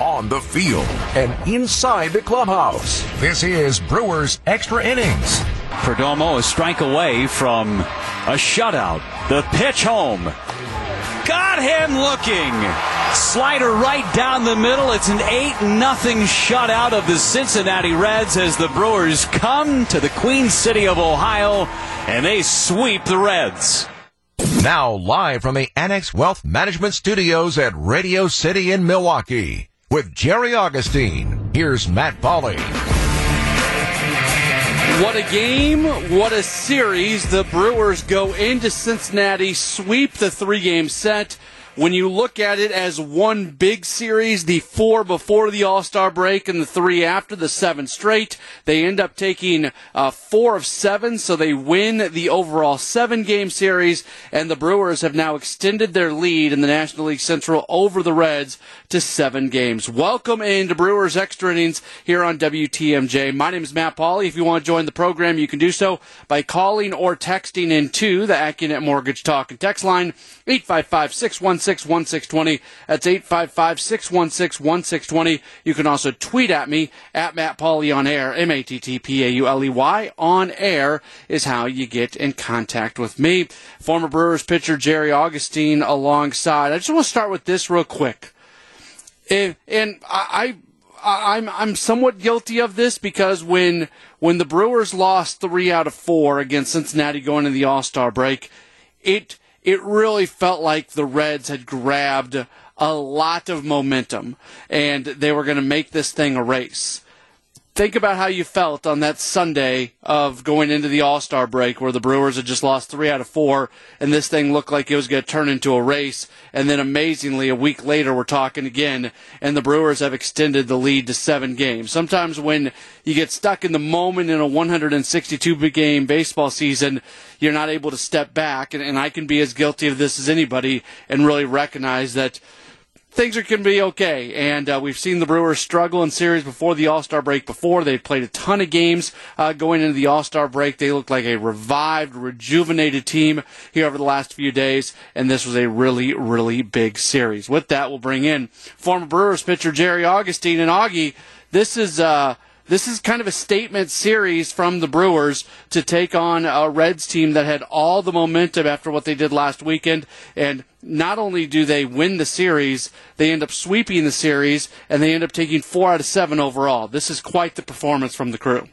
on the field, and inside the clubhouse. This is Brewers Extra Innings. Perdomo a strike away from a shutout. The pitch home. Got him looking. Slider right down the middle. It's an 8 nothing shutout of the Cincinnati Reds as the Brewers come to the Queen City of Ohio and they sweep the Reds. Now, live from the Annex Wealth Management Studios at Radio City in Milwaukee, with Jerry Augustine, here's Matt Pauley. What a game, what a series. The Brewers go into Cincinnati, sweep the three game set when you look at it as one big series, the four before the All Star break and the three after the seven straight, they end up taking uh, four of seven, so they win the overall seven game series, and the Brewers have now extended their lead in the National League Central over the Reds to seven games. Welcome into Brewers Extra Innings here on WTMJ. My name is Matt Pauley. If you want to join the program, you can do so by calling or texting into the AccuNet Mortgage Talk and Text line 855 616 1620. That's 855 616 1620. You can also tweet at me at Matt Pauley on air. M A T T P A U L E Y on air is how you get in contact with me. Former Brewers pitcher Jerry Augustine alongside. I just want to start with this real quick. And, I, I I'm I'm somewhat guilty of this because when when the Brewers lost three out of four against Cincinnati going into the All Star break, it it really felt like the Reds had grabbed a lot of momentum and they were going to make this thing a race think about how you felt on that Sunday of going into the All Star break where the Brewers had just lost three out of four, and this thing looked like it was going to turn into a race. And then amazingly, a week later, we're talking again, and the Brewers have extended the lead to seven games. Sometimes when you get stuck in the moment in a 162 game baseball season, you're not able to step back, and, and I can be as guilty of this as anybody and really recognize that things are going to be okay. And uh, we've seen the Brewers struggle in series before the All Star break. Before they've played a ton of games uh, going into the All Star break. They looked like a revived, rejuvenated team here over the last few days. And this was a really, really big series. With that, we'll bring in former Brewers pitcher Jerry Augustine and Augie. This is. Uh, this is kind of a statement series from the Brewers to take on a Reds team that had all the momentum after what they did last weekend. And not only do they win the series, they end up sweeping the series and they end up taking four out of seven overall. This is quite the performance from the crew.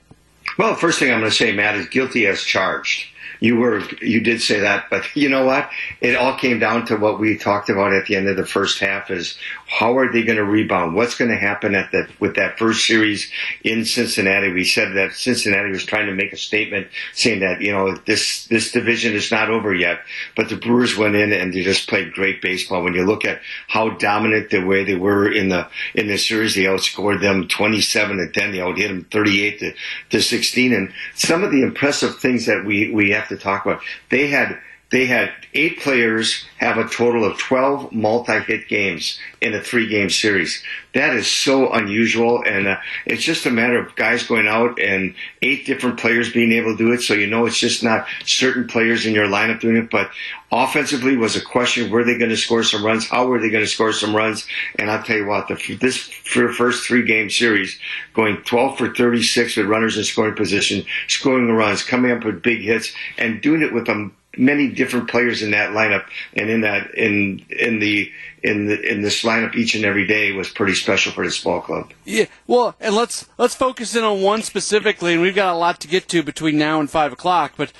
Well, the first thing I'm going to say, Matt, is guilty as charged you were you did say that, but you know what? It all came down to what we talked about at the end of the first half: is how are they going to rebound? What's going to happen at that with that first series in Cincinnati? We said that Cincinnati was trying to make a statement saying that you know this this division is not over yet, but the Brewers went in and they just played great baseball. When you look at how dominant the way they were in the in the series, they outscored them 27 to 10. They outhit them 38 to, to 16, and some of the impressive things that we we have to to talk about. They had they had eight players have a total of 12 multi-hit games in a three-game series. That is so unusual, and uh, it's just a matter of guys going out and eight different players being able to do it. So you know it's just not certain players in your lineup doing it. But offensively was a question: were they going to score some runs? How were they going to score some runs? And I'll tell you what, the, this first three-game series, going 12 for 36 with runners in scoring position, scoring runs, coming up with big hits, and doing it with a many different players in that lineup and in that in in the in the in this lineup each and every day was pretty special for this ball club. Yeah, well, and let's let's focus in on one specifically, and we've got a lot to get to between now and five o'clock, but.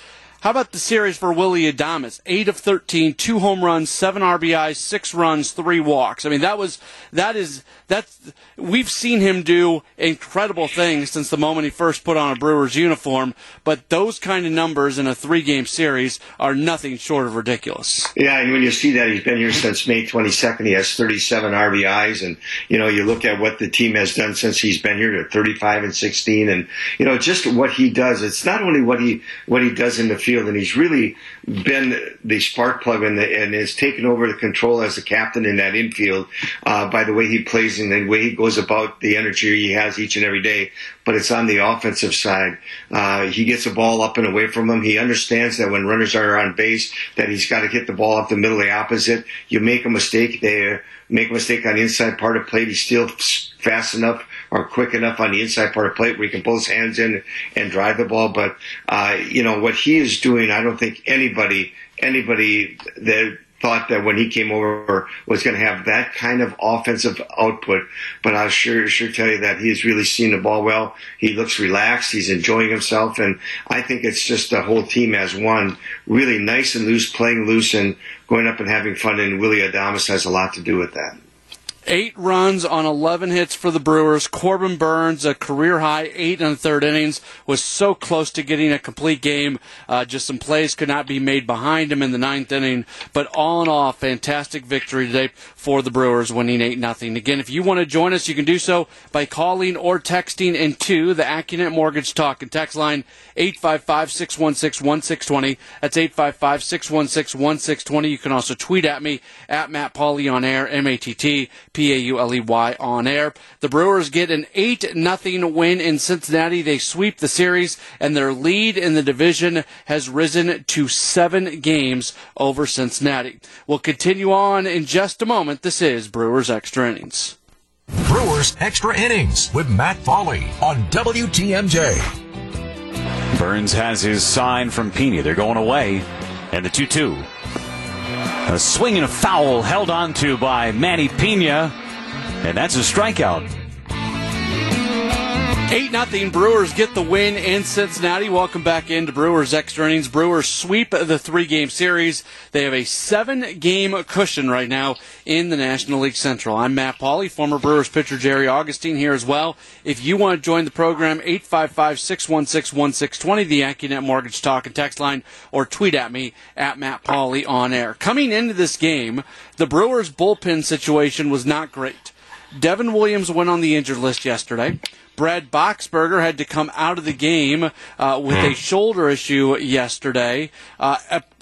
How about the series for Willie Adames? Eight of 13, two home runs, seven RBIs, six runs, three walks. I mean, that was, that is, that's, we've seen him do incredible things since the moment he first put on a Brewers uniform, but those kind of numbers in a three game series are nothing short of ridiculous. Yeah, and when you see that, he's been here since May 22nd. He has 37 RBIs, and, you know, you look at what the team has done since he's been here to 35 and 16, and, you know, just what he does. It's not only what he, what he does in the field and he's really been the spark plug and, the, and has taken over the control as the captain in that infield uh, by the way he plays and the way he goes about the energy he has each and every day. But it's on the offensive side. Uh, he gets the ball up and away from him. He understands that when runners are on base, that he's got to get the ball up the middle of the opposite. You make a mistake there, make a mistake on the inside part of plate. He's still fast enough or quick enough on the inside part of the plate where he can pull his hands in and drive the ball. But uh, you know what he is doing, I don't think anybody anybody that thought that when he came over was going to have that kind of offensive output. But I'll sure sure tell you that he's really seen the ball well. He looks relaxed. He's enjoying himself, and I think it's just the whole team as one, really nice and loose, playing loose and going up and having fun. And Willie Adames has a lot to do with that. Eight runs on 11 hits for the Brewers. Corbin Burnes, a career high eight and a third innings, was so close to getting a complete game. Uh, just some plays could not be made behind him in the ninth inning. But all in all, fantastic victory today for the Brewers, winning 8 nothing. Again, if you want to join us, you can do so by calling or texting into the Accunet Mortgage Talk and text line 855 616 1620. That's 855 616 1620. You can also tweet at me at Matt Pauley on air, M A T T P A U L E Y on air. The Brewers get an 8 nothing win in Cincinnati. They sweep the series, and their lead in the division has risen to seven games over Cincinnati. We'll continue on in just a moment. This is Brewers Extra Innings. Brewers Extra Innings with Matt Pauley on WTMJ. Burnes has his sign from Piña. They're going away. And the 2 2. A swing and a foul held on to by Manny Piña. And that's a strikeout. 8 nothing. Brewers get the win in Cincinnati. Welcome back into Brewers Extra Innings. Brewers sweep the three game series. They have a seven game cushion right now in the National League Central. I'm Matt Pauley, former Brewers pitcher Jerry Augustine here as well. If you want to join the program, 855 616 1620, the AccuNet Mortgage Talk and Text line, or tweet at me at Matt Pauley on air. Coming into this game, the Brewers bullpen situation was not great. Devin Williams went on the injured list yesterday. Brad Boxberger had to come out of the game uh, with a shoulder issue yesterday. Uh,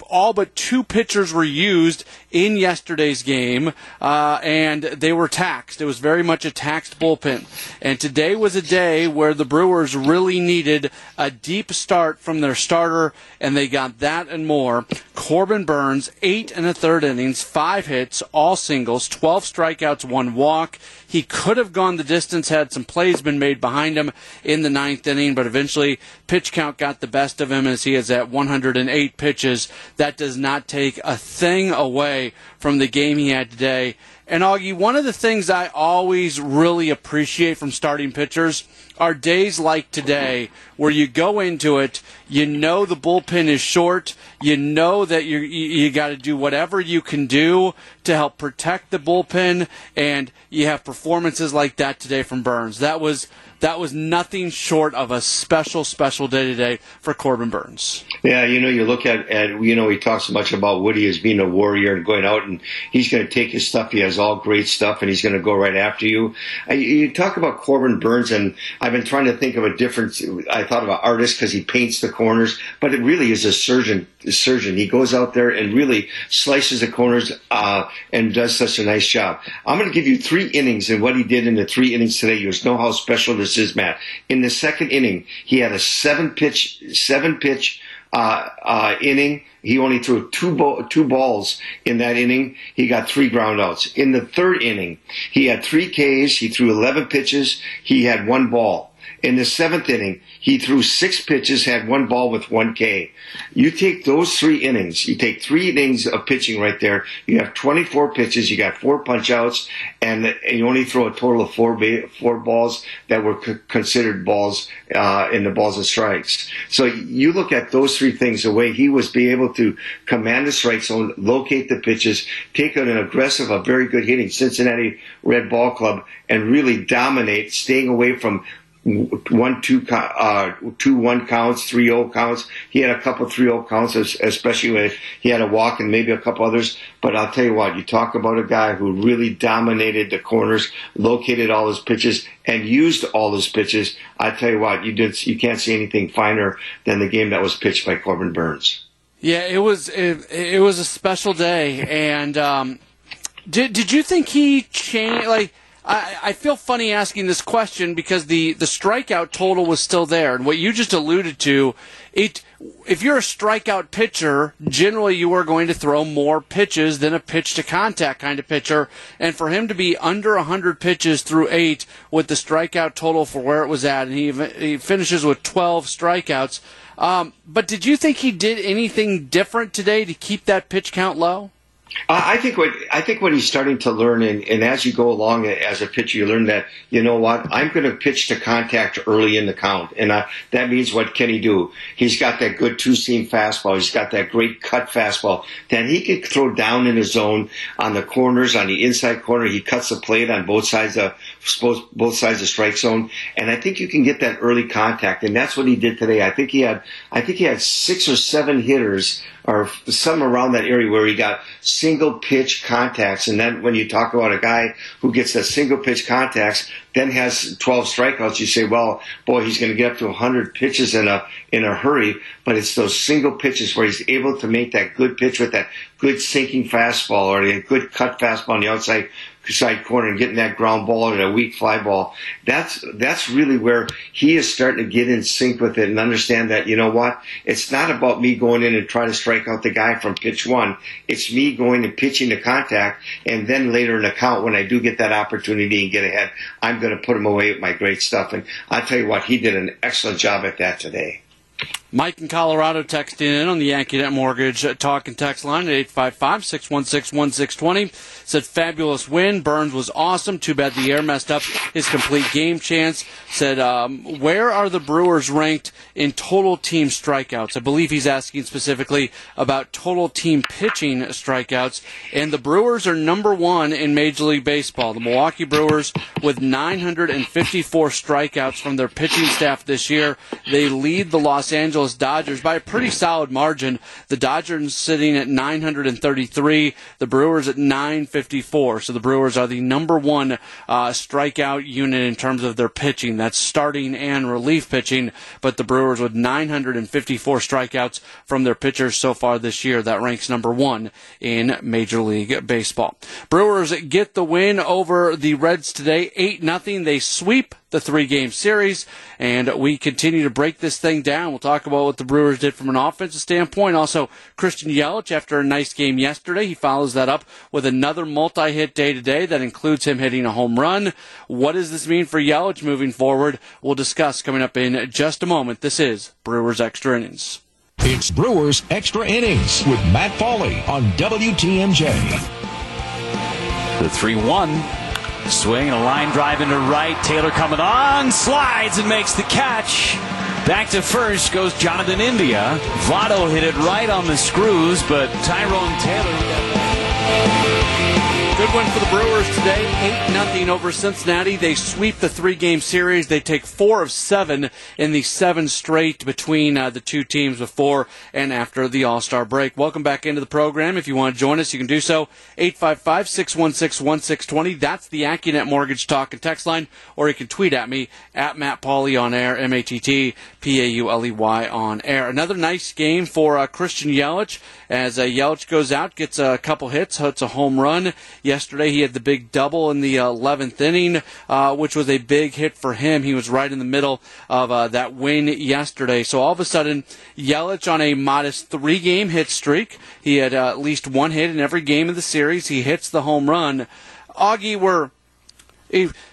all but two pitchers were used in yesterday's game, uh, and they were taxed. It was very much a taxed bullpen. And today was a day where the Brewers really needed a deep start from their starter, and they got that and more. Corbin Burnes, eight and a third innings, five hits, all singles, 12 strikeouts, one walk. He could have gone the distance had some plays been made behind him in the ninth inning, but eventually pitch count got the best of him as he is at 108 pitches. That does not take a thing away from the game he had today. And Augie, one of the things I always really appreciate from starting pitchers are days like today where you go into it, you know the bullpen is short, you know that you you got to do whatever you can do to help protect the bullpen, and you have performances like that today from Burnes. That was that was nothing short of a special, special day today for Corbin Burnes. Yeah, you know, you look at, at you know, he talks so much about Woody as being a warrior and going out and he's going to take his stuff. He has all great stuff and he's going to go right after you. You talk about Corbin Burnes and I've been trying to think of a different, I thought of an artist because he paints the corners, but it really is a surgeon. A surgeon. He goes out there and really slices the corners uh, and does such a nice job. I'm going to give you three innings and what he did in the three innings today. You know how special this is, Matt. In the second inning, he had a seven pitch, seven pitch uh, uh, inning. He only threw two bo- two balls in that inning. He got three groundouts. In the third inning, he had three Ks. He threw 11 pitches. He had one ball. In the seventh inning, he threw six pitches, had one ball with one K. You take those three innings, you take three innings of pitching right there. You have 24 pitches, you got four punch outs, and you only throw a total of four ba- four balls that were c- considered balls uh, in the balls and strikes. So you look at those three things, the way he was be able to command the strike zone, locate the pitches, take an aggressive, a very good hitting Cincinnati Red Ball Club, and really dominate, staying away from one two uh two one counts three o counts he had a couple three o counts especially when he had a walk and maybe a couple others but i'll tell you what you talk about a guy who really dominated the corners located all his pitches and used all his pitches i tell you what you did you can't see anything finer than the game that was pitched by corbin Burnes. Yeah, it was it, it was a special day, and um, did did you think he changed? Like, I, I feel funny asking this question because the the strikeout total was still there, and what you just alluded to, it if you're a strikeout pitcher, generally you are going to throw more pitches than a pitch to contact kind of pitcher. And for him to be under 100 pitches through eight with the strikeout total for where it was at, and he, he finishes with 12 strikeouts. Um, but did you think he did anything different today to keep that pitch count low? I think what I think what he's starting to learn, and, and as you go along as a pitcher, you learn that you know what I'm going to pitch to contact early in the count, and uh, that means what can he do? He's got that good two seam fastball. He's got that great cut fastball that he can throw down in his zone on the corners, on the inside corner. He cuts the plate on both sides of both sides of strike zone, and I think you can get that early contact, and that's what he did today. I think he had I think he had six or seven hitters or some around that area where he got single pitch contacts. And then when you talk about a guy who gets that single pitch contacts, then has 12 strikeouts, you say, well, boy, he's going to get up to 100 pitches in a, in a hurry. But it's those single pitches where he's able to make that good pitch with that good sinking fastball or a good cut fastball on the outside side corner and getting that ground ball at a weak fly ball. That's that's really where he is starting to get in sync with it and understand that you know what? It's not about me going in and trying to strike out the guy from pitch one. It's me going and pitching the contact, and then later in the count when I do get that opportunity and get ahead, I'm going to put him away with my great stuff. And I tell you what, he did an excellent job at that today. Mike in Colorado texting in on the AccuNet Mortgage talk and text line at 855 616 1620. Said fabulous win. Burnes was awesome. Too bad the air messed up his complete game chance. Said, um, where are the Brewers ranked in total team strikeouts? I believe he's asking specifically about total team pitching strikeouts. And the Brewers are number one in Major League Baseball. The Milwaukee Brewers with 954 strikeouts from their pitching staff this year. They lead the Los Angeles Dodgers by a pretty solid margin. The Dodgers sitting at 933, the Brewers at 954. So the Brewers are the number one uh, strikeout unit in terms of their pitching. That's starting and relief pitching. But the Brewers with 954 strikeouts from their pitchers so far this year. That ranks number one in Major League Baseball. Brewers get the win over the Reds today, 8 nothing. They sweep the three game series. And we continue to break this thing down. We'll talk about what the Brewers did from an offensive standpoint. Also, Christian Yelich, after a nice game yesterday, he follows that up with another multi hit day today that includes him hitting a home run. What does this mean for Yelich moving forward? We'll discuss coming up in just a moment. This is Brewers Extra Innings. It's Brewers Extra Innings with Matt Pauley on WTMJ. The 3 1 Swing and a line drive into right. Taylor coming on, slides and makes the catch. Back to first goes Jonathan India. Votto hit it right on the screws, but Tyrone Taylor. Good win for the Brewers today. 8 nothing over Cincinnati. They sweep the three game series. They take four of seven in the seven straight between uh, the two teams before and after the All Star break. Welcome back into the program. If you want to join us, you can do so. 855 616 1620. That's the AccuNet Mortgage Talk and Text line. Or you can tweet at me at Matt Pauley on air, M A T T P A U L E Y on air. Another nice game for uh, Christian Yelich as uh, Yelich goes out, gets a couple hits, hits a home run. Yesterday he had the big double in the 11th inning, uh, which was a big hit for him. He was right in the middle of uh, that win yesterday. So all of a sudden, Yelich on a modest three-game hit streak. He had uh, at least one hit in every game of the series. He hits the home run. Augie, we're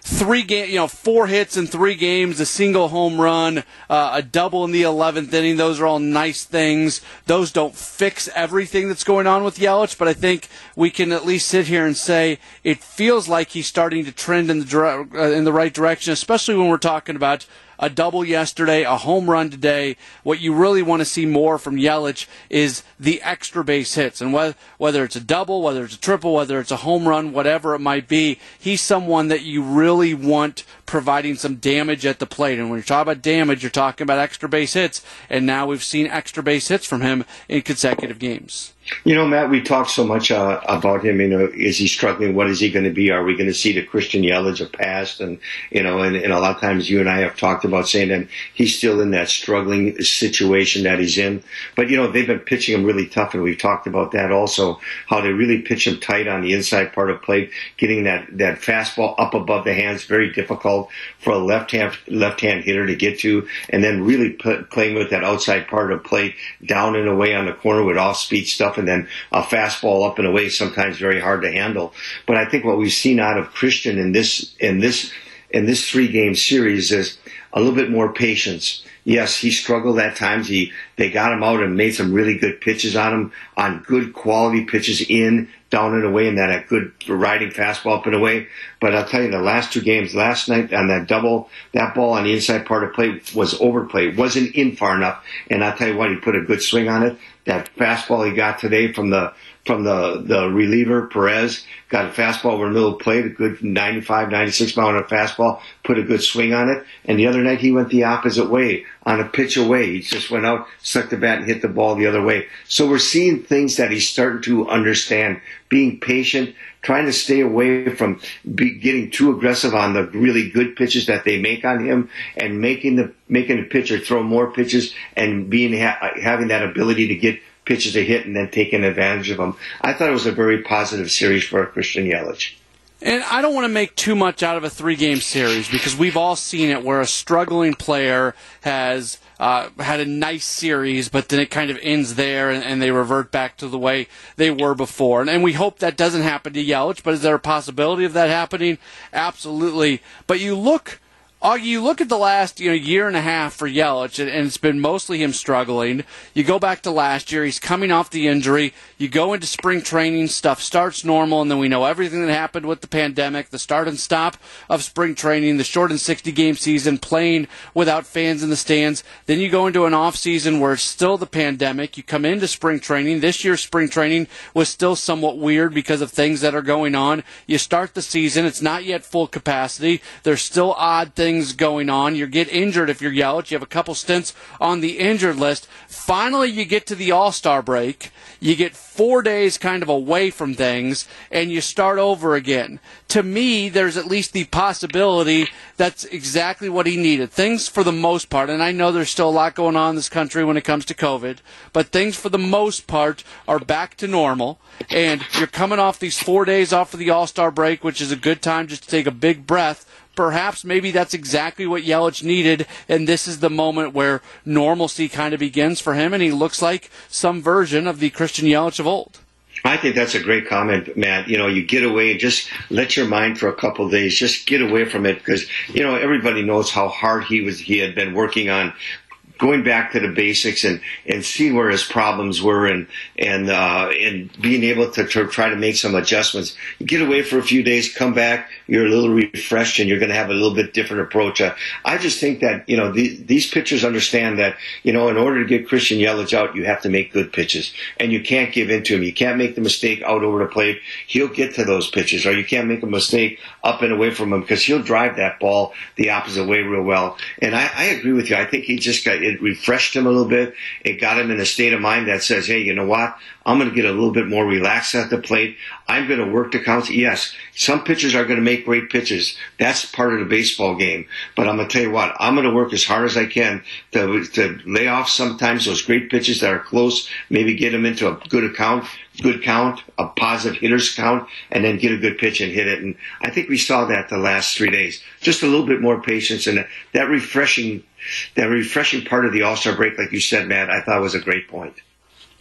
three game, you know, four hits in three games, a single home run, uh, a double in the 11th inning. Those are all nice things. Those don't fix everything that's going on with Yelich, but I think we can at least sit here and say it feels like he's starting to trend in the uh, in the right direction, especially when we're talking about a double yesterday, a home run today. What you really want to see more from Yelich is the extra base hits. And whether it's a double, whether it's a triple, whether it's a home run, whatever it might be, he's someone that you really want providing some damage at the plate. And when you're talking about damage, you're talking about extra base hits. And now we've seen extra base hits from him in consecutive games. You know, Matt, we talked so much uh, about him. You know, is he struggling? What is he going to be? Are we going to see the Christian Yelich of past? And you know, and, and, a lot of times you and I have talked about saying that he's still in that struggling situation that he's in. But you know, they've been pitching him really tough, and we've talked about that also. How they really pitch him tight on the inside part of plate, getting that that fastball up above the hands, very difficult for a left hand left hand hitter to get to, and then really put, playing with that outside part of plate down and away on the corner with off speed stuff and then a fastball up and away, sometimes very hard to handle. But I think what we've seen out of Christian in this in this in this three game series is a little bit more patience. Yes, he struggled at times. He they got him out and made some really good pitches on him on good quality pitches in down and away and that a good riding fastball up and away. But I'll tell you, the last two games, last night on that double, that ball on the inside part of play was overplayed, wasn't in far enough. And I'll tell you what, he put a good swing on it. That fastball he got today from the from the, the reliever, Perez, got a fastball over the middle of plate, a good 95, 96 mile an hour fastball, put a good swing on it. And the other night he went the opposite way on a pitch away. He just went out, stuck the bat and hit the ball the other way. So we're seeing things that he's starting to understand, being patient, trying to stay away from getting too aggressive on the really good pitches that they make on him and making the, making the pitcher throw more pitches and being, having that ability to get pitches to hit and then taking advantage of them. I thought it was a very positive series for Christian Yelich. And I don't want to make too much out of a three game series because we've all seen it where a struggling player has uh, had a nice series, but then it kind of ends there and, and, they revert back to the way they were before. And, and we hope that doesn't happen to Yelich, but is there a possibility of that happening? Absolutely. But you look Augie, you look at the last you know year and a half for Yelich, and it's been mostly him struggling. You go back to last year; he's coming off the injury. You go into spring training, stuff starts normal, and then we know everything that happened with the pandemic, the start and stop of spring training, the shortened 60 game season, playing without fans in the stands. Then you go into an off season where it's still the pandemic. You come into spring training. This year's spring training was still somewhat weird because of things that are going on. You start the season; it's not yet full capacity. There's still odd things things going on. You get injured if you're Yelich. You have a couple stints on the injured list. Finally, you get to the All Star break. You get four days kind of away from things, and you start over again. To me, there's at least the possibility that's exactly what he needed. Things for the most part, and I know there's still a lot going on in this country when it comes to COVID, but things for the most part are back to normal. And you're coming off these four days off of the All Star break, which is a good time just to take a big breath perhaps maybe that's exactly what Yelich needed, and this is the moment where normalcy kind of begins for him, and he looks like some version of the Christian Yelich of old. I think that's a great comment, Matt. You know, you get away and just let your mind for a couple days. Just get away from it because you know everybody knows how hard he was. He had been working on going back to the basics and, and see where his problems were and and uh, and being able to, to try to make some adjustments. Get away for a few days, come back, you're a little refreshed, and you're going to have a little bit different approach. Uh, I just think that you know the, these pitchers understand that you know in order to get Christian Yelich out, you have to make good pitches, and you can't give in to him. You can't make the mistake out over the plate. He'll get to those pitches, or you can't make a mistake up and away from him because he'll drive that ball the opposite way real well. And I, I agree with you. I think he just got it refreshed him a little bit. It got him in a state of mind that says, hey, you know what? I'm going to get a little bit more relaxed at the plate. I'm going to work the counts. Yes, some pitchers are going to make great pitches. That's part of the baseball game. But I'm going to tell you what, I'm going to work as hard as I can to, to lay off sometimes those great pitches that are close, maybe get them into a good account, good count, a positive hitters count, and then get a good pitch and hit it. And I think we saw that the last three days. Just a little bit more patience and that refreshing, that refreshing part of the All Star break, like you said, Matt, I thought was a great point.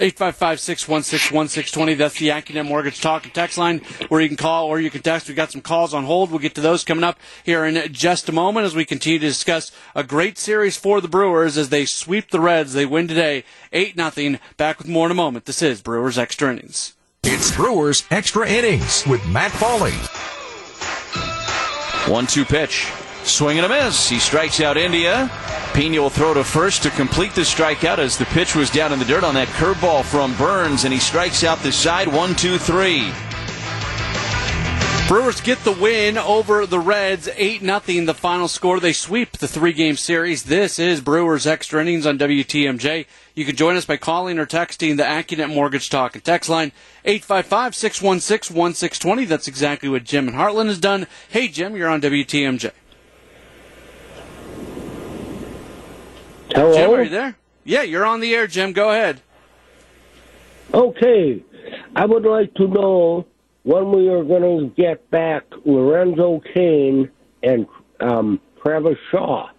855 616 1620. That's the AccuNet Mortgage Talk and Text line where you can call or you can text. We've got some calls on hold. We'll get to those coming up here in just a moment as we continue to discuss a great series for the Brewers as they sweep the Reds. They win today 8 0. Back with more in a moment. This is Brewers Extra Innings. It's Brewers Extra Innings with Matt Pauley. 1 2 pitch. Swing and a miss. He strikes out India. Piña will throw to first to complete the strikeout as the pitch was down in the dirt on that curveball from Burnes, and he strikes out the side. One, two, three. Brewers get the win over the Reds, 8 0 the final score. They sweep the three game series. This is Brewers Extra Innings on WTMJ. You can join us by calling or texting the AccuNet Mortgage Talk and text line 855 616 1620. That's exactly what Jim and Hartland has done. Hey, Jim, you're on WTMJ. Hello? Jim, are you there? Yeah, you're on the air, Jim. Go ahead. Okay. I would like to know when we are going to get back Lorenzo Cain and um, Travis Shaw.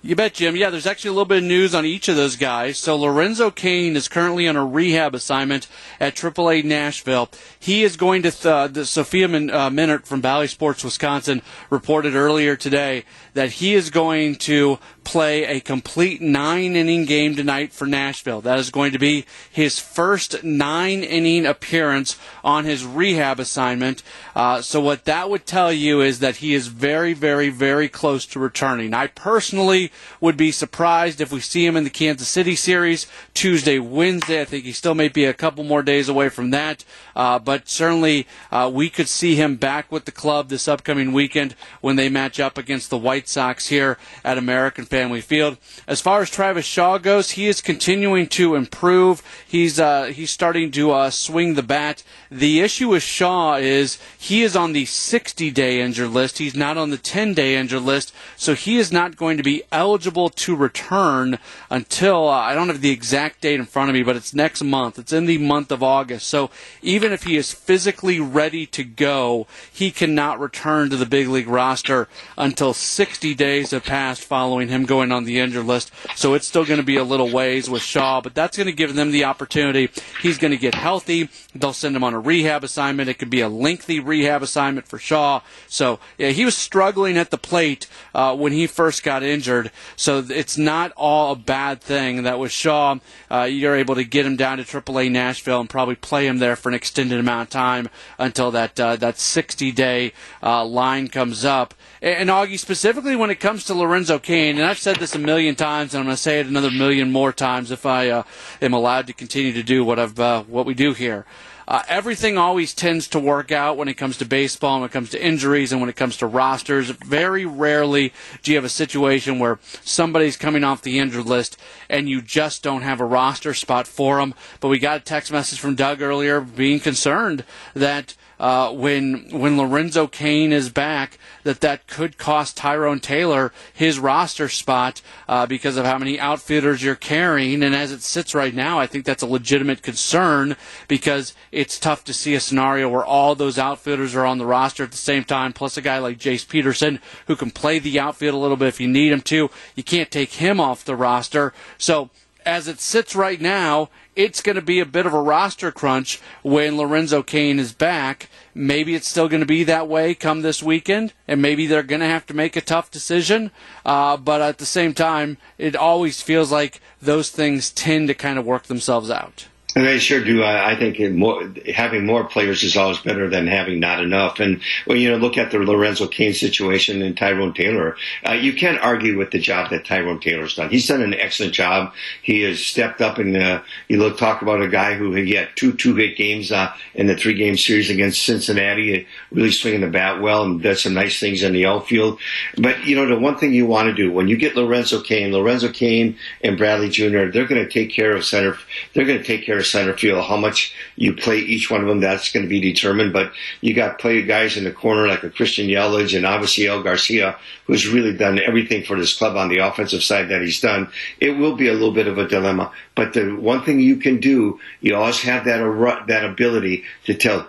You bet, Jim. Yeah, there's actually a little bit of news on each of those guys. So Lorenzo Cain is currently on a rehab assignment at AAA Nashville. He is going to, th- uh, the Sophia Min- uh, Minnaert from Bally Sports Wisconsin reported earlier today that he is going to play a complete nine inning game tonight for Nashville. That is going to be his first nine inning appearance on his rehab assignment. Uh, so what that would tell you is that he is very, very, very close to returning. I personally would be surprised if we see him in the Kansas City series Tuesday, Wednesday. I think he still may be a couple more days away from that. Uh, but certainly uh, we could see him back with the club this upcoming weekend when they match up against the White Sox here at American Family Field. As far as Travis Shaw goes, he is continuing to improve. He's uh, he's starting to uh, swing the bat. The issue with Shaw is he is on the 60 day injured list. He's not on the 10 day injured list, so he is not going to be eligible to return until uh, I don't have the exact date in front of me, but it's next month. It's in the month of August. So even if he is physically ready to go, he cannot return to the big league roster until 60 days have passed following him going on the injured list. So it's still going to be a little ways with Shaw, but that's going to give them the opportunity. He's going to get healthy. They'll send him on a rehab assignment. It could be a lengthy rehab assignment for Shaw. So yeah, he was struggling at the plate uh, when he first got injured. So it's not all a bad thing that with Shaw, uh, you're able to get him down to AAA Nashville and probably play him there for an extended amount of time until that uh, that 60 day uh, line comes up. And Augie, specifically when it comes to Lorenzo Cain, and I've said this a million times, and I'm going to say it another million more times if I uh, am allowed to continue to do what I've uh, what we do here. Uh, everything always tends to work out when it comes to baseball, and when it comes to injuries, and when it comes to rosters. Very rarely do you have a situation where somebody's coming off the injured list and you just don't have a roster spot for them. But we got a text message from Doug earlier being concerned that uh, when when Lorenzo Cain is back, that that could cost Tyrone Taylor his roster spot uh, because of how many outfielders you're carrying. And as it sits right now, I think that's a legitimate concern because it's tough to see a scenario where all those outfielders are on the roster at the same time, plus a guy like Jace Peterson who can play the outfield a little bit if you need him to. You can't take him off the roster. So as it sits right now, it's going to be a bit of a roster crunch when Lorenzo Cain is back. Maybe it's still going to be that way come this weekend, and maybe they're going to have to make a tough decision. Uh, but at the same time, it always feels like those things tend to kind of work themselves out. They sure do. I, I think more, having more players is always better than having not enough. And when you know, look at the Lorenzo Cain situation and Tyrone Taylor, uh, you can't argue with the job that Tyrone Taylor's done. He's done an excellent job. He has stepped up and uh, you look talk about a guy who he had two two hit games uh, in the three game series against Cincinnati, really swinging the bat well and does some nice things in the outfield. But you know, the one thing you want to do when you get Lorenzo Cain, Lorenzo Cain and Bradley Jr., they're going to take care of center. They're going to take care center field. How much you play each one of them, that's going to be determined. But you got play guys in the corner like a Christian Yelich and obviously El Garcia, who's really done everything for this club on the offensive side that he's done. It will be a little bit of a dilemma. But the one thing you can do, you always have that that ability to tell.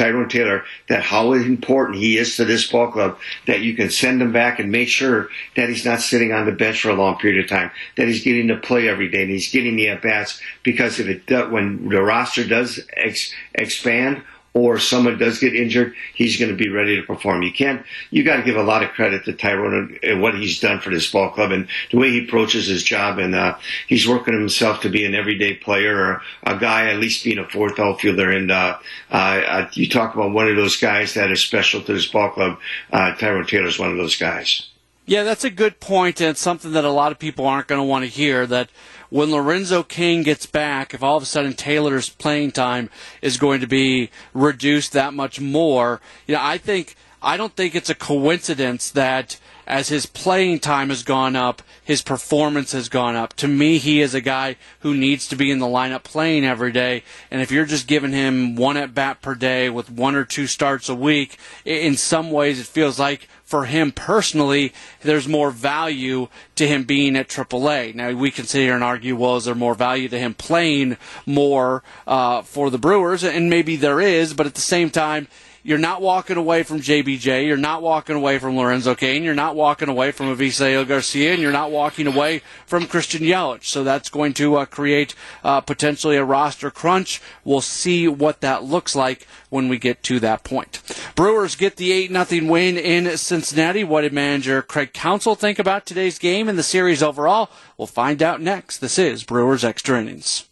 Tyrone Taylor that how important he is to this ball club that you can send him back and make sure that he's not sitting on the bench for a long period of time, that he's getting to play every day and he's getting the at bats. Because if it when the roster does ex- expand or someone does get injured, he's going to be ready to perform. You can't, you got to give a lot of credit to Tyrone and what he's done for this ball club and the way he approaches his job. And, uh, he's working himself to be an everyday player or a guy, at least being a fourth outfielder. And, uh, uh, you talk about one of those guys that is special to this ball club. Uh, Tyrone Taylor is one of those guys. Yeah, that's a good point, and it's something that a lot of people aren't going to want to hear. That when Lorenzo Cain gets back, if all of a sudden Taylor's playing time is going to be reduced that much more, you know, I think I don't think it's a coincidence that as his playing time has gone up, his performance has gone up. To me, he is a guy who needs to be in the lineup playing every day. And if you're just giving him one at bat per day with one or two starts a week, in some ways it feels like for him personally, there's more value to him being at AAA. Now we can sit here and argue, well, is there more value to him playing more uh, for the Brewers? And maybe there is, but at the same time, you're not walking away from JBJ. You're not walking away from Lorenzo Cain. You're not walking away from Avisail Garcia, and you're not walking away from Christian Yelich. So that's going to uh, create uh, potentially a roster crunch. We'll see what that looks like when we get to that point. Brewers get the 8 0 win in Cincinnati. What did manager Craig Counsell think about today's game and the series overall? We'll find out next. This is Brewers Extra Innings.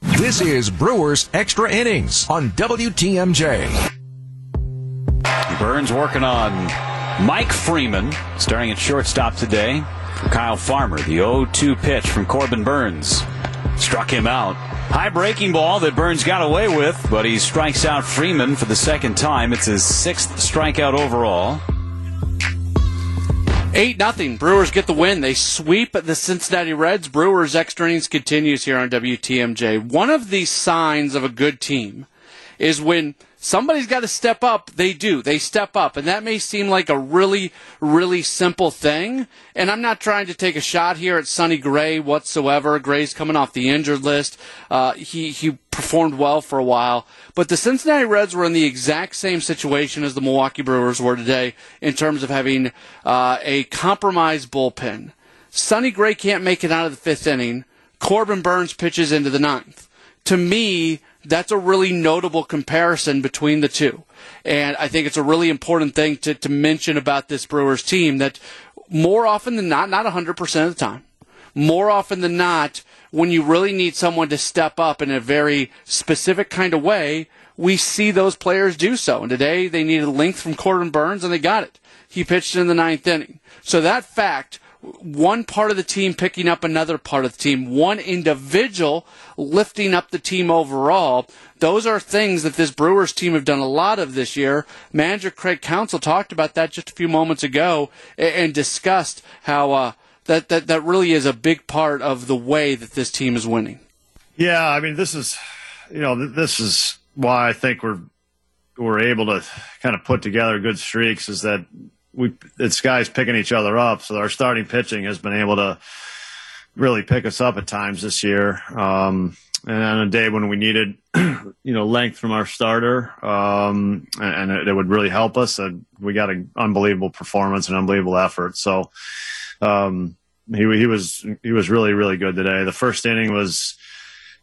This is Brewers Extra Innings on WTMJ. Burnes working on Mike Freeman, starting at shortstop today for Kyle Farmer. The 0-2 pitch from Corbin Burnes struck him out. High breaking ball that Burnes got away with, but he strikes out Freeman for the second time. It's his sixth strikeout overall. 8 nothing. Brewers get the win. They sweep the Cincinnati Reds. Brewers extra innings continues here on WTMJ. One of the signs of a good team is when somebody's got to step up. They do. They step up. And that may seem like a really, really simple thing. And I'm not trying to take a shot here at Sonny Gray whatsoever. Gray's coming off the injured list. Uh, he, he performed well for a while. But the Cincinnati Reds were in the exact same situation as the Milwaukee Brewers were today in terms of having uh, a compromised bullpen. Sonny Gray can't make it out of the fifth inning. Corbin Burnes pitches into the ninth. To me, that's a really notable comparison between the two. And I think it's a really important thing to, to mention about this Brewers team that more often than not, not 100% of the time, more often than not, when you really need someone to step up in a very specific kind of way, we see those players do so. And today they needed length from Corbin Burnes and they got it. He pitched in the ninth inning. So that fact one part of the team picking up another part of the team, one individual lifting up the team overall. Those are things that this Brewers team have done a lot of this year. Manager Craig Counsell talked about that just a few moments ago and discussed how uh, that, that that really is a big part of the way that this team is winning. Yeah, I mean, this is, you know, this is why I think we're we're able to kind of put together good streaks. Is that we it's guys picking each other up. So our starting pitching has been able to really pick us up at times this year. Um, and on a day when we needed, you know, length from our starter, um, and, it, would really help us, uh, we got an unbelievable performance and unbelievable effort. So, um, he, he was, he was really, really good today. The first inning was,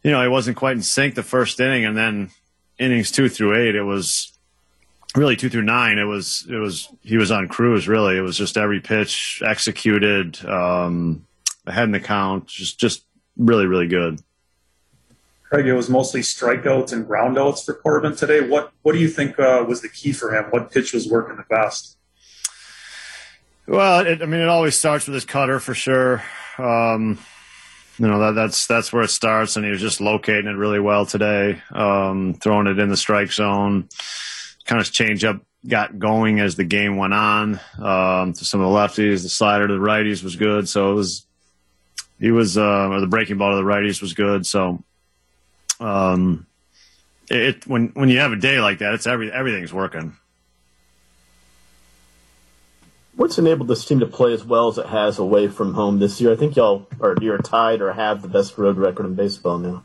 you know, he wasn't quite in sync the first inning and then innings two through eight, it was, really two through nine, it was it was he was on cruise. Really, it was just every pitch executed, um, ahead in the count, just just really really good. Craig, it was mostly strikeouts and groundouts for Corbin today. What what do you think uh, was the key for him? What pitch was working the best? Well, it, I mean, it always starts with his cutter for sure. Um, you know that, that's that's where it starts, and he was just locating it really well today, um, throwing it in the strike zone kind of change up got going as the game went on. Um, to some of the lefties, the slider to the righties was good. So it was, he was, uh, or the breaking ball to the righties was good. So, um, it, when, when you have a day like that, it's every, everything's working. What's enabled this team to play as well as it has away from home this year? I think y'all are you're tied or have the best road record in baseball now.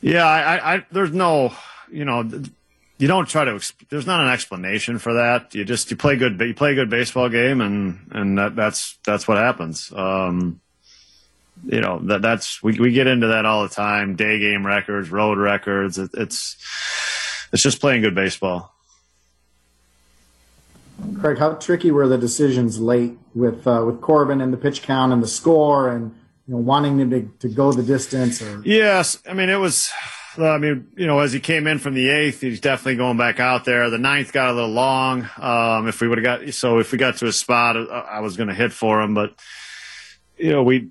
Yeah, I, I there's no you know, you don't try to. There's not an explanation for that. You just you play good. You play a good baseball game, and and that, that's that's what happens. Um, you know that that's we we get into that all the time. Day game records, road records. It, it's it's just playing good baseball. Craig, how tricky were the decisions late with uh, with Corbin and the pitch count and the score and you know wanting them to, to go the distance? Or... Yes, I mean it was I mean, you know, as he came in from the eighth, he's definitely going back out there. The ninth got a little long. Um, if we would have got, so if we got to a spot, I, I was going to hit for him, but you know, we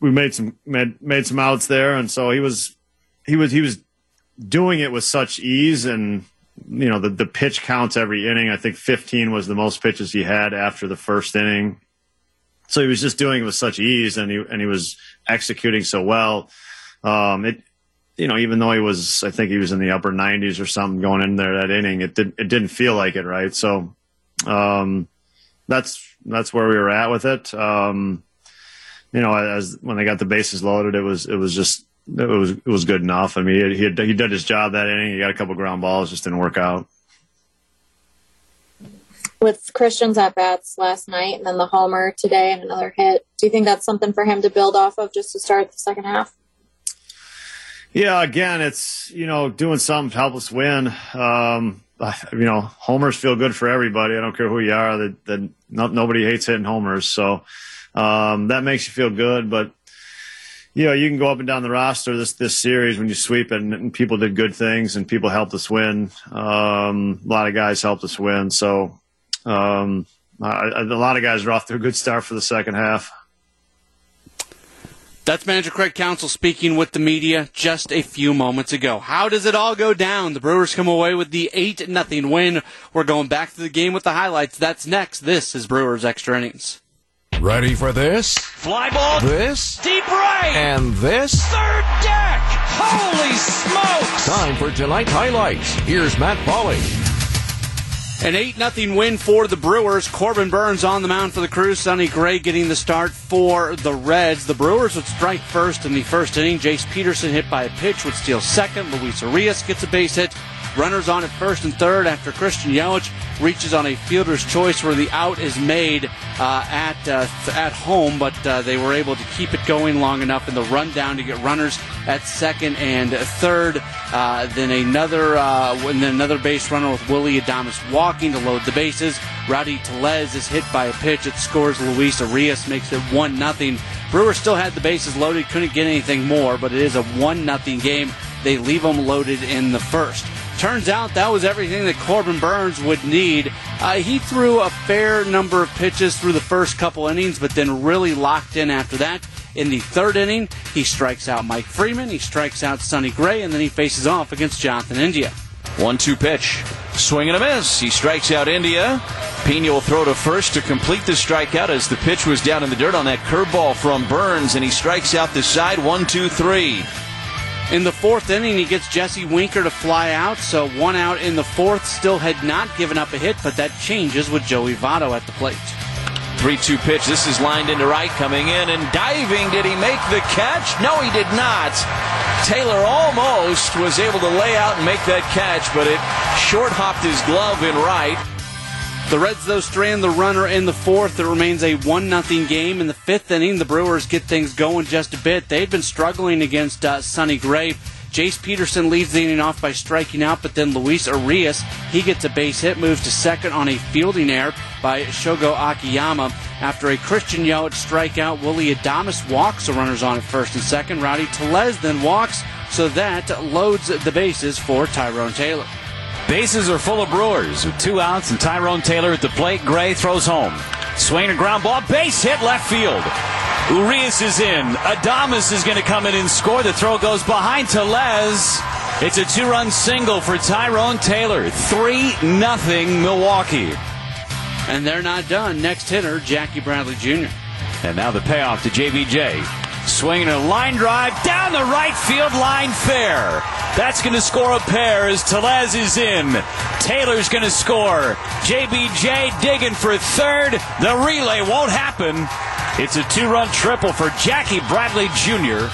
we made some made, made some outs there, and so he was he was he was doing it with such ease, and you know, the the pitch counts every inning. I think 15 was the most pitches he had after the first inning. So he was just doing it with such ease, and he and he was executing so well. Um, it, you know, even though he was, I think he was in the upper 90s or something going in there that inning, it did it didn't feel like it, right? So, um, that's that's where we were at with it. Um, you know, as when they got the bases loaded, it was it was just it was it was good enough. I mean, he he, he did his job that inning. He got a couple ground balls, just didn't work out. With Christian's at bats last night and then the homer today and another hit, do you think that's something for him to build off of just to start the second half? Yeah, again, it's you know doing something to help us win. Um, you know, homers feel good for everybody. I don't care who you are. That that no, nobody hates hitting homers, so um, that makes you feel good. But you know, you can go up and down the roster this this series when you sweep and, and people did good things and people helped us win. Um, a lot of guys helped us win, so um, lot of guys are off to a good start for the second half. That's manager Craig Counsell speaking with the media just a few moments ago. How does it all go down? The Brewers come away with the 8 nothing win. We're going back to the game with the highlights. That's next. This is Brewers Extra Innings. Ready for this? Fly ball. This? Deep right. And this? Third deck. Holy smokes. Time for tonight's highlights. Here's Matt Pauley. An 8 0 win for the Brewers. Corbin Burnes on the mound for the Crew. Sonny Gray getting the start for the Reds. The Brewers would strike first in the first inning. Jace Peterson hit by a pitch would steal second. Luis Urias gets a base hit. Runners on at first and third after Christian Yelich reaches on a fielder's choice where the out is made uh, at uh, at home, but uh, they were able to keep it going long enough in the rundown to get runners at second and third. Uh, then another uh, and then another base runner with Willie Adames walking to load the bases. Rowdy Tellez is hit by a pitch. It scores Luis Urias, makes it one nothing. Brewers still had the bases loaded, couldn't get anything more, but it is a one nothing game. They leave them loaded in the first. Turns out that was everything that Corbin Burnes would need. Uh, he threw a fair number of pitches through the first couple innings, but then really locked in after that. In the third inning, he strikes out Mike Freeman, he strikes out Sonny Gray, and then he faces off against Jonathan India. One two pitch. Swing and a miss. He strikes out India. Piña will throw to first to complete the strikeout as the pitch was down in the dirt on that curveball from Burnes, and he strikes out the side. One, two, three. In the fourth inning, he gets Jesse Winker to fly out, so one out in the fourth. Still had not given up a hit, but that changes with Joey Votto at the plate. 3 2 pitch. This is lined into right, coming in and diving. Did he make the catch? No, he did not. Taylor almost was able to lay out and make that catch, but it short hopped his glove in right. The Reds, though, strand the runner in the fourth. It remains a 1 0 game. In the fifth inning, the Brewers get things going just a bit. They've been struggling against uh, Sonny Gray. Jace Peterson leads the inning off by striking out, but then Luis Urias, he gets a base hit, moves to second on a fielding error by Shogo Akiyama. After a Christian Yelich strikeout, Willy Adames walks the runners on at first and second. Rowdy Tellez then walks, so that loads the bases for Tyrone Taylor. Bases are full of Brewers with two outs and Tyrone Taylor at the plate. Gray throws home. Swing a ground ball, base hit left field. Urias is in. Adames is going to come in and score. The throw goes behind Tellez. It's a two-run single for Tyrone Taylor. 3 nothing Milwaukee. And they're not done. Next hitter, Jackie Bradley Jr. And now the payoff to JBJ. Swinging a line drive down the right field line fair. That's going to score a pair as Tellez is in. Taylor's going to score. JBJ digging for third. The relay won't happen. It's a two run triple for Jackie Bradley Jr.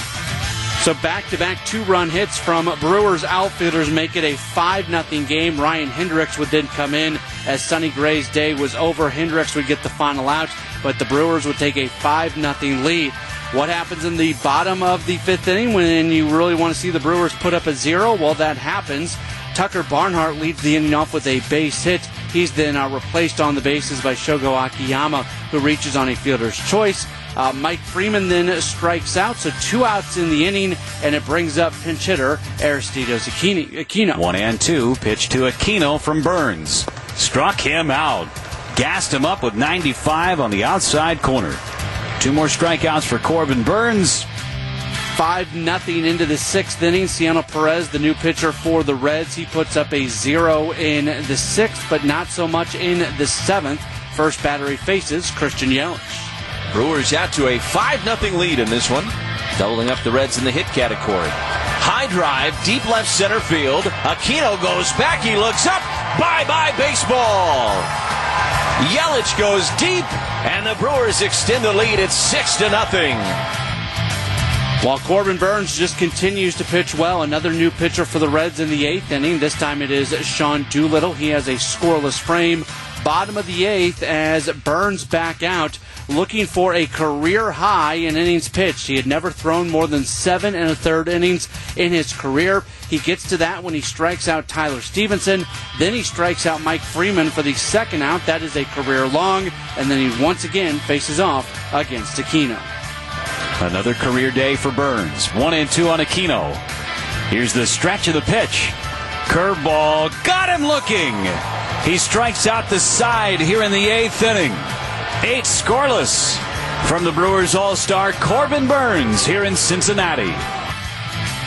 So back to back two run hits from Brewers outfielders make it a 5 0 game. Ryan Hendrix would then come in as Sonny Gray's day was over. Hendrix would get the final out, but the Brewers would take a 5 0 lead. What happens in the bottom of the fifth inning when you really want to see the Brewers put up a zero? Well, that happens. Tucker Barnhart leads the inning off with a base hit. He's then uh, replaced on the bases by Shogo Akiyama, who reaches on a fielder's choice. Uh, Mike Freeman then strikes out, so two outs in the inning, and it brings up pinch hitter Aristides Aquino. One and two, pitch to Aquino from Burnes. Struck him out. Gassed him up with 95 on the outside corner. Two more strikeouts for Corbin Burnes. 5 nothing into the sixth inning. Cionel Perez, the new pitcher for the Reds, he puts up a zero in the sixth, but not so much in the seventh. First battery faces Christian Yelich. Brewers out to a 5 0 lead in this one, doubling up the Reds in the hit category. High drive, deep left center field. Aquino goes back, he looks up. Bye bye, baseball. Yelich goes deep, and the Brewers extend the lead at 6 to nothing. While Corbin Burnes just continues to pitch well, another new pitcher for the Reds in the eighth inning. This time it is Sean Doolittle. He has a scoreless frame. Bottom of the eighth as Burnes back out, looking for a career high in innings pitched. He had never thrown more than seven and a third innings in his career. He gets to that when he strikes out Tyler Stephenson. Then he strikes out Mike Freeman for the second out. That is a career long. And then he once again faces off against Aquino. Another career day for Burnes. One and two on Aquino. Here's the stretch of the pitch. Curveball. Got him looking. He strikes out the side here in the eighth inning. Eight scoreless from the Brewers All Star Corbin Burnes here in Cincinnati.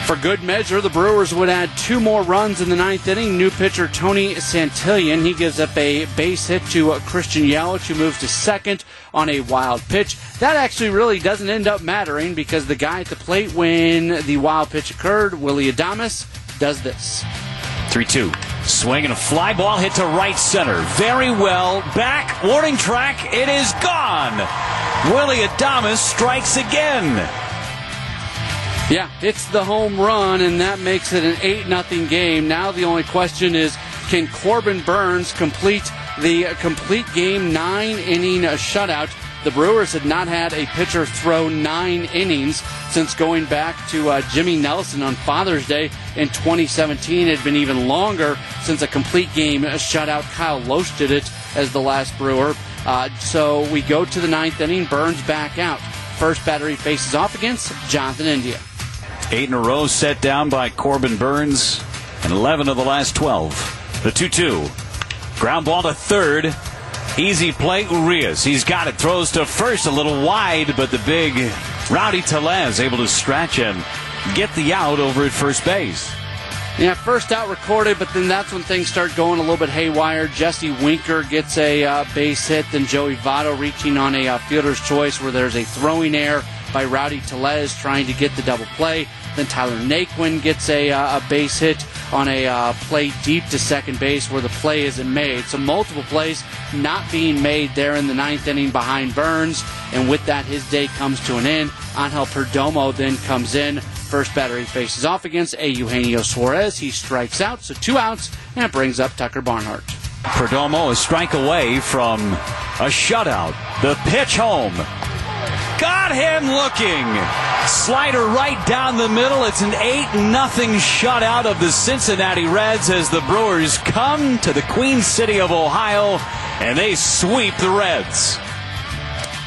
For good measure, the Brewers would add two more runs in the ninth inning. New pitcher Tony Santillan, he gives up a base hit to Christian Yelich, who moves to second on a wild pitch. That actually really doesn't end up mattering because the guy at the plate when the wild pitch occurred, Willie Adames, does this. 3 2. Swing and a fly ball hit to right center. Very well. Back. Warning track. It is gone. Willie Adames strikes again. Yeah, it's the home run, and that makes it an 8 0 game. Now the only question is can Corbin Burnes complete the complete game nine inning shutout? The Brewers had not had a pitcher throw nine innings since going back to uh, Jimmy Nelson on Father's Day in 2017. It had been even longer since a complete game shutout. Kyle Lohse did it as the last Brewer. Uh, so we go to the ninth inning. Burnes back out. First battery faces off against Jonathan India. Eight in a row set down by Corbin Burnes, and 11 of the last 12. The 2 2. Ground ball to third. Easy play, Urias. He's got it. Throws to first a little wide, but the big Rowdy Tellez able to stretch and get the out over at first base. Yeah, first out recorded, but then that's when things start going a little bit haywire. Jesse Winker gets a uh, base hit, then Joey Votto reaching on a uh, fielder's choice where there's a throwing error by Rowdy Tellez trying to get the double play. Then Tyler Naquin gets a, uh, a base hit on a uh, play deep to second base where the play isn't made. So multiple plays not being made there in the ninth inning behind Burnes. And with that, his day comes to an end. Angel Perdomo then comes in. First batter he faces off against a Eugenio Suarez. He strikes out, so two outs, and it brings up Tucker Barnhart. Perdomo a strike away from a shutout. The pitch home. Got him looking. Slider right down the middle. It's an 8 nothing shutout of the Cincinnati Reds as the Brewers come to the Queen City of Ohio and they sweep the Reds.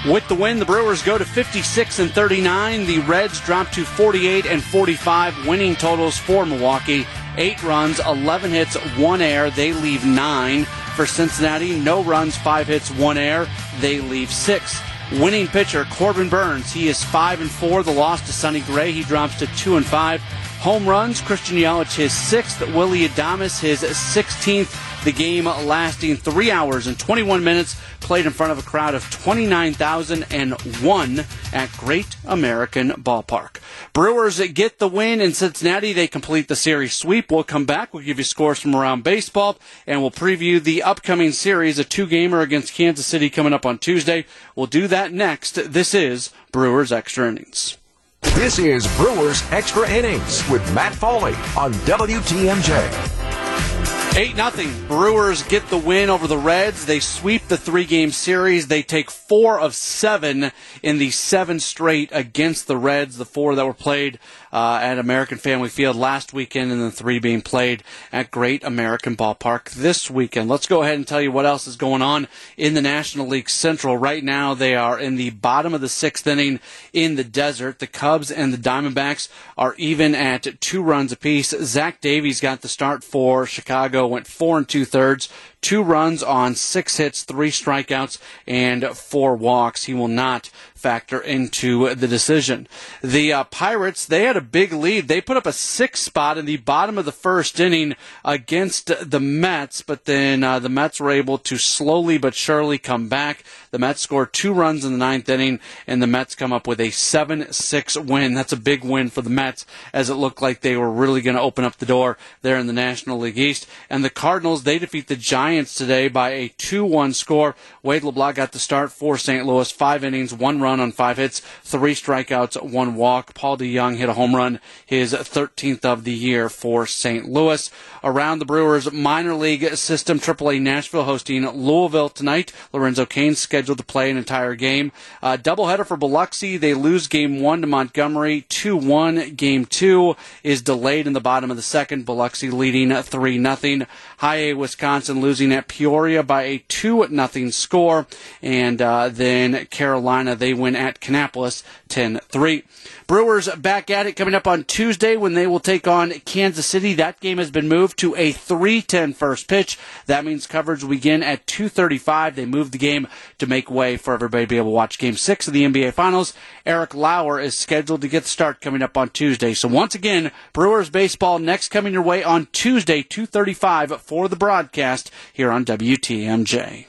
With the win, the Brewers go to 56 and 39. The Reds drop to 48 and 45. Winning totals for Milwaukee: eight runs, 11 hits, one air. They leave nine. For Cincinnati, no runs, five hits, one air. They leave six. Winning pitcher Corbin Burnes. He is five and four. The loss to Sonny Gray. He drops to two and five. Home runs. Christian Yelich his sixth. Willie Adames his sixteenth. The game lasting three hours and 21 minutes. Played in front of a crowd of 29,001 at Great American Ballpark. Brewers get the win in Cincinnati. They complete the series sweep. We'll come back. We'll give you scores from around baseball, and we'll preview the upcoming series, a two-gamer against Kansas City coming up on Tuesday. We'll do that next. This is Brewers Extra Innings. This is Brewers Extra Innings with Matt Pauley on WTMJ. 8 0. Brewers get the win over the Reds. They sweep the three game series. They take four of seven in the seven straight against the Reds, the four that were played uh, at American Family Field last weekend, and the three being played at Great American Ballpark this weekend. Let's go ahead and tell you what else is going on in the National League Central. Right now, they are in the bottom of the sixth inning in the desert. The Cubs and the Diamondbacks are even at two runs apiece. Zach Davies got the start for Chicago, went four and two thirds, two runs on six hits, three strikeouts, and four walks. He will not factor into the decision. The uh, Pirates, they had a big lead. They put up a six spot in the bottom of the first inning against the Mets, but then uh, the Mets were able to slowly but surely come back. The Mets scored two runs in the ninth inning, and the Mets come up with a 7 6 win. That's a big win for the Mets, as it looked like they were really going to open up the door there in the National League East. And the Cardinals, they defeat the Giants today by a 2 1 score. Wade LeBlanc got the start for St. Louis, five innings, one run on five hits, three strikeouts, one walk. Paul DeJong hit a home run, his 13th of the year for St. Louis. Around the Brewers minor league system, AAA Nashville hosting Louisville tonight. Lorenzo Cain scheduled to play an entire game. Uh, doubleheader for Biloxi. They lose game one to Montgomery. 2 1. Game two is delayed in the bottom of the second. Biloxi leading 3 0. High A Wisconsin losing at Peoria by a 2 nothing score. And uh, then Carolina, they win at Kannapolis 10 3. Brewers back at it coming up on Tuesday when they will take on Kansas City. That game has been moved to a 3:10 first pitch. That means coverage will begin at 2:35. They moved the game to make way for everybody to be able to watch Game Six of the NBA Finals. Eric Lauer is scheduled to get the start coming up on Tuesday. So once again, Brewers baseball next coming your way on Tuesday, 2:35 for the broadcast here on WTMJ.